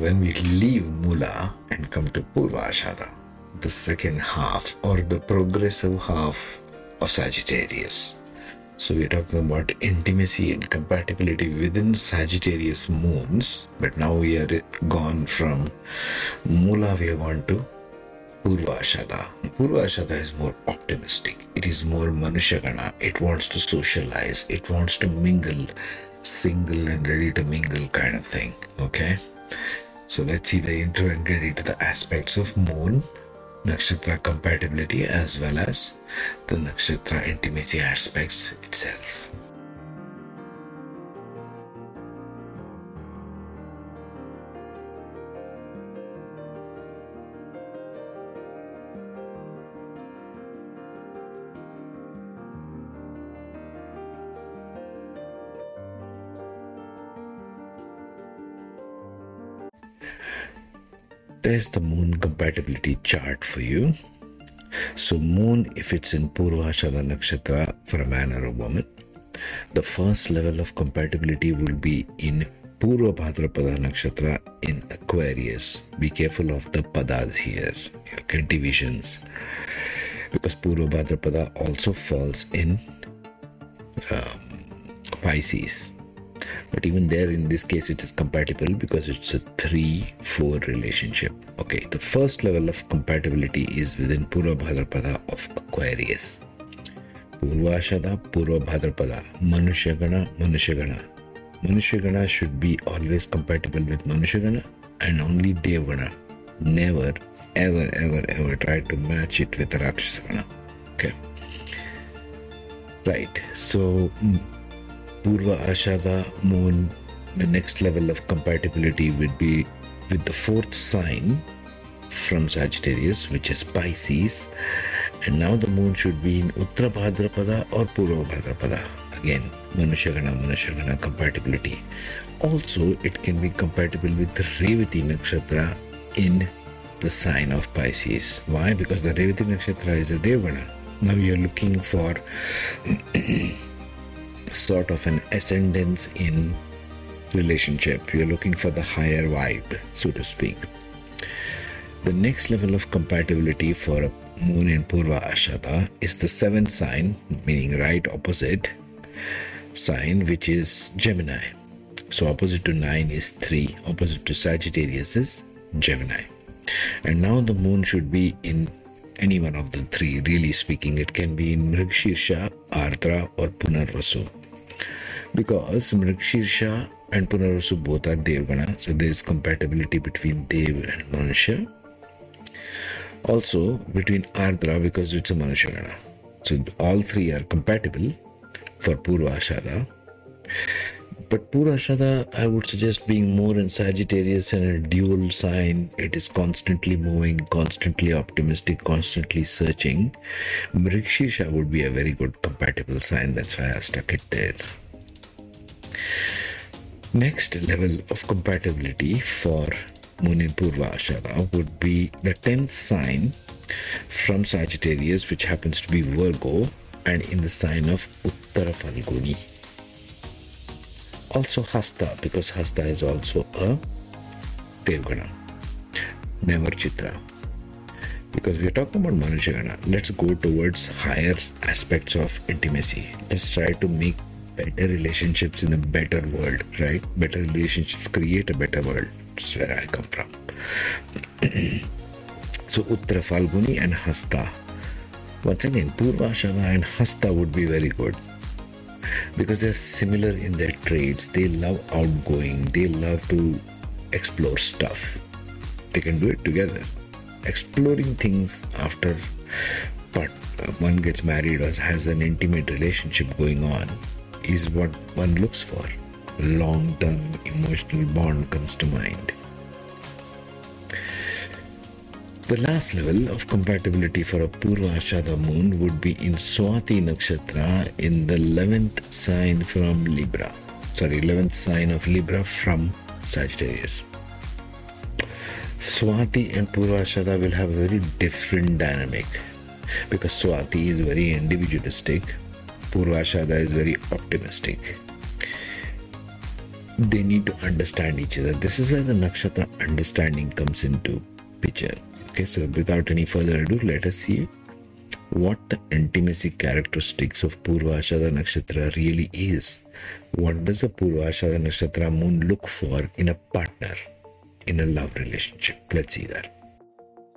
When we leave Mula and come to Purvashada, the second half or the progressive half of Sagittarius. So we're talking about intimacy and compatibility within Sagittarius moons, but now we are gone from Mula, we have gone to Purvashada. Purvashada is more optimistic. It is more Manushagana. It wants to socialize. It wants to mingle, single and ready to mingle kind of thing. Okay. So let's see the intro and get into the aspects of moon, nakshatra compatibility as well as the nakshatra intimacy aspects itself. There's the moon compatibility chart for you. So, moon, if it's in Purvashada Nakshatra for a man or a woman, the first level of compatibility will be in Purva Bhadrapada Nakshatra in Aquarius. Be careful of the padas here, okay, divisions. Because Purva Bhadrapada also falls in um, Pisces. But even there, in this case, it is compatible because it's a 3 4 relationship. Okay, the first level of compatibility is within Purva Bhadrapada of Aquarius. Purvashada, Purva Bhadrapada, Manushagana, Manushagana. Manushagana should be always compatible with Manushagana and only Devgana. Never, ever, ever, ever try to match it with Rakshasagana. Okay. Right. So, Purva Ashada moon, the next level of compatibility would be with the fourth sign from Sagittarius, which is Pisces. And now the moon should be in Uttara Bhadrapada or Purva Bhadrapada. Again, Manushagana, Manushagana compatibility. Also, it can be compatible with Revati Nakshatra in the sign of Pisces. Why? Because the Revati Nakshatra is a Devgana. Now you're looking for sort of an ascendance in relationship. You're looking for the higher vibe, so to speak. The next level of compatibility for a moon in Purva Ashada is the seventh sign, meaning right opposite sign, which is Gemini. So opposite to 9 is 3, opposite to Sagittarius is Gemini. And now the moon should be in any one of the three, really speaking. It can be in Mrigshirsha, Ardra, or Punarvasu because Mrikshirsha and Punarvasu both are Devgana, so there is compatibility between Dev and Manusha. Also between Ardra because it's a Manushagana. So all three are compatible for Purva Purvashada. But Purvashada, I would suggest being more in Sagittarius and a dual sign. It is constantly moving, constantly optimistic, constantly searching. Mrikshisha would be a very good compatible sign. That's why I stuck it there. Next level of compatibility for Moon Purva Ashada would be the 10th sign from Sagittarius, which happens to be Virgo, and in the sign of Uttara Falguni. Also Hasta, because Hasta is also a Devgana, never Chitra. Because we are talking about Manushagana, let's go towards higher aspects of intimacy. Let's try to make better relationships in a better world, right? Better relationships create a better world. That's where I come from. so Uttara Falguni and Hasta. Once again, Purvashada and Hasta would be very good because they're similar in their traits. They love outgoing, they love to explore stuff. They can do it together. Exploring things after but one gets married or has an intimate relationship going on is what one looks for. Long term emotional bond comes to mind. The last level of compatibility for a Purva Ashada moon would be in Swati Nakshatra in the 11th sign from Libra. Sorry, 11th sign of Libra from Sagittarius. Swati and Purva Ashada will have a very different dynamic because Swati is very individualistic Purvashada is very optimistic. they need to understand each other. This is where the nakshatra understanding comes into picture. Okay, so without any further ado, let us see what the intimacy characteristics of Purvashada Nakshatra really is. What does a Purvashada Nakshatra moon look for in a partner, in a love relationship? Let's see that.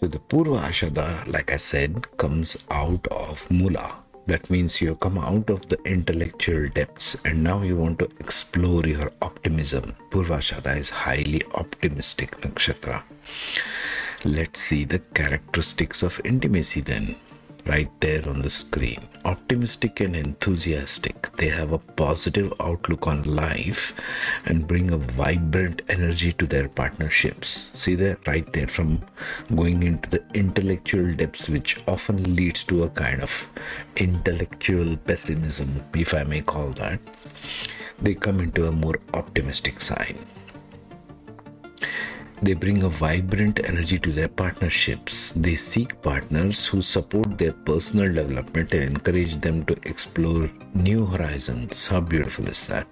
So the Purva Purvashada, like I said, comes out of Mula. That means you come out of the intellectual depths and now you want to explore your optimism. Purva Purvashada is highly optimistic nakshatra. Let's see the characteristics of intimacy then right there on the screen. Optimistic and enthusiastic, they have a positive outlook on life and bring a vibrant energy to their partnerships. See that right there from going into the intellectual depths, which often leads to a kind of intellectual pessimism, if I may call that. They come into a more optimistic sign. They bring a vibrant energy to their partnerships. They seek partners who support their personal development and encourage them to explore new horizons. How beautiful is that?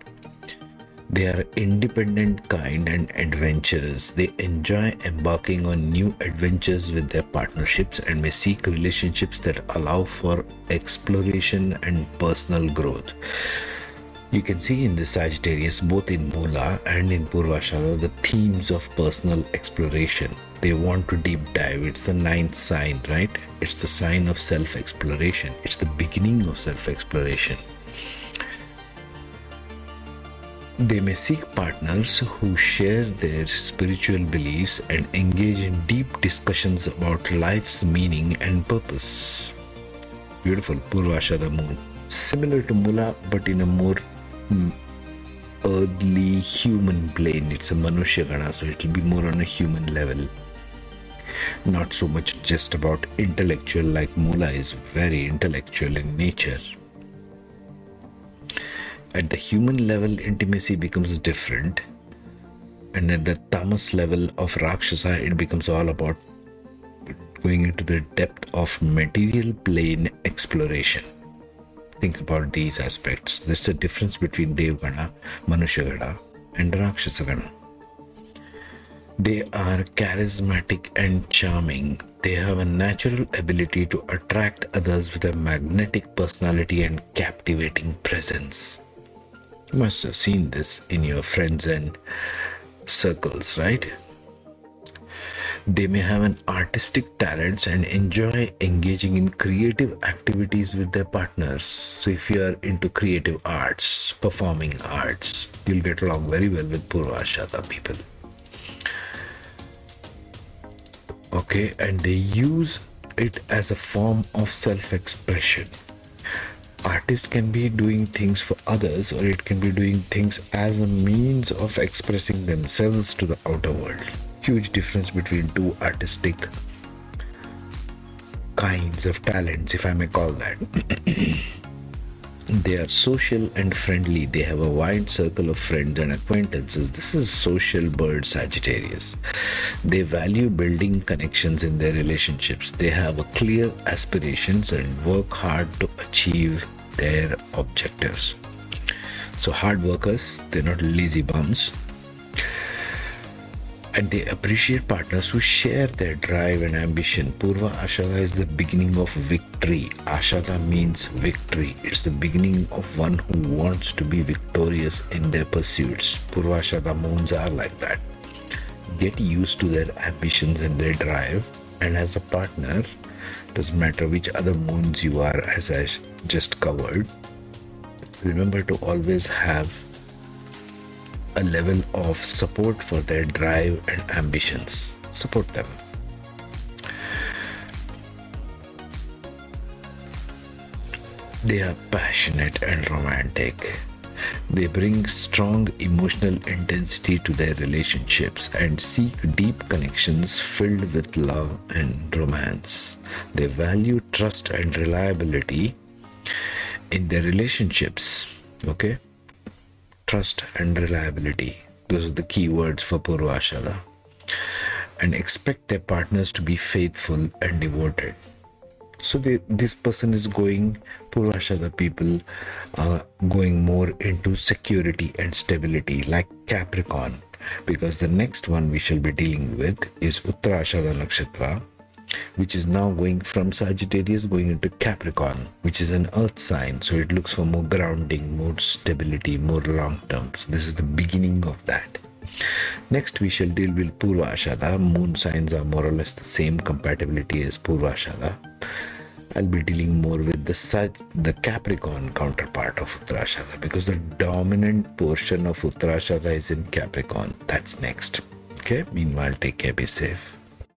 They are independent, kind, and adventurous. They enjoy embarking on new adventures with their partnerships and may seek relationships that allow for exploration and personal growth. You can see in the Sagittarius, both in Mula and in Purvashada, the themes of personal exploration. They want to deep dive. It's the ninth sign, right? It's the sign of self exploration. It's the beginning of self exploration. They may seek partners who share their spiritual beliefs and engage in deep discussions about life's meaning and purpose. Beautiful Purvashada moon. Similar to Mula, but in a more Hmm. earthly human plane. It's a Manushya Gana, so it'll be more on a human level. Not so much just about intellectual, like Mula is very intellectual in nature. At the human level, intimacy becomes different, and at the tamas level of Rakshasa, it becomes all about going into the depth of material plane exploration think about these aspects. There's a difference between Devgana, Manushagana, and Rakshasagana. They are charismatic and charming. They have a natural ability to attract others with a magnetic personality and captivating presence. You must have seen this in your friends and circles, right? They may have an artistic talents and enjoy engaging in creative activities with their partners. So if you are into creative arts, performing arts, you'll get along very well with Purvashada people. Okay, and they use it as a form of self-expression. Artists can be doing things for others or it can be doing things as a means of expressing themselves to the outer world huge difference between two artistic kinds of talents, if I may call that. they are social and friendly. They have a wide circle of friends and acquaintances. This is social bird Sagittarius. They value building connections in their relationships. They have a clear aspirations and work hard to achieve their objectives. So hard workers, they're not lazy bums and they appreciate partners who share their drive and ambition. Purva Ashada is the beginning of victory. Ashada means victory. It's the beginning of one who wants to be victorious in their pursuits. Purva Ashada moons are like that. Get used to their ambitions and their drive, and as a partner, doesn't matter which other moons you are, as I just covered, remember to always have a level of support for their drive and ambitions. Support them. They are passionate and romantic. They bring strong emotional intensity to their relationships and seek deep connections filled with love and romance. They value trust and reliability in their relationships. Okay? Trust and reliability. Those are the key words for Purvashada. And expect their partners to be faithful and devoted. So they, this person is going, Purvashada people are going more into security and stability, like Capricorn. Because the next one we shall be dealing with is Uttarashada Nakshatra, which is now going from Sagittarius going into Capricorn, which is an earth sign. So it looks for more grounding, more stability, more long term. So this is the beginning of that. Next, we shall deal with Purvashada. Moon signs are more or less the same compatibility as Purvashada. I'll be dealing more with the Sag, the Capricorn counterpart of Uttarashada because the dominant portion of Uttarashada is in Capricorn. That's next. Okay. Meanwhile, take care. Be safe.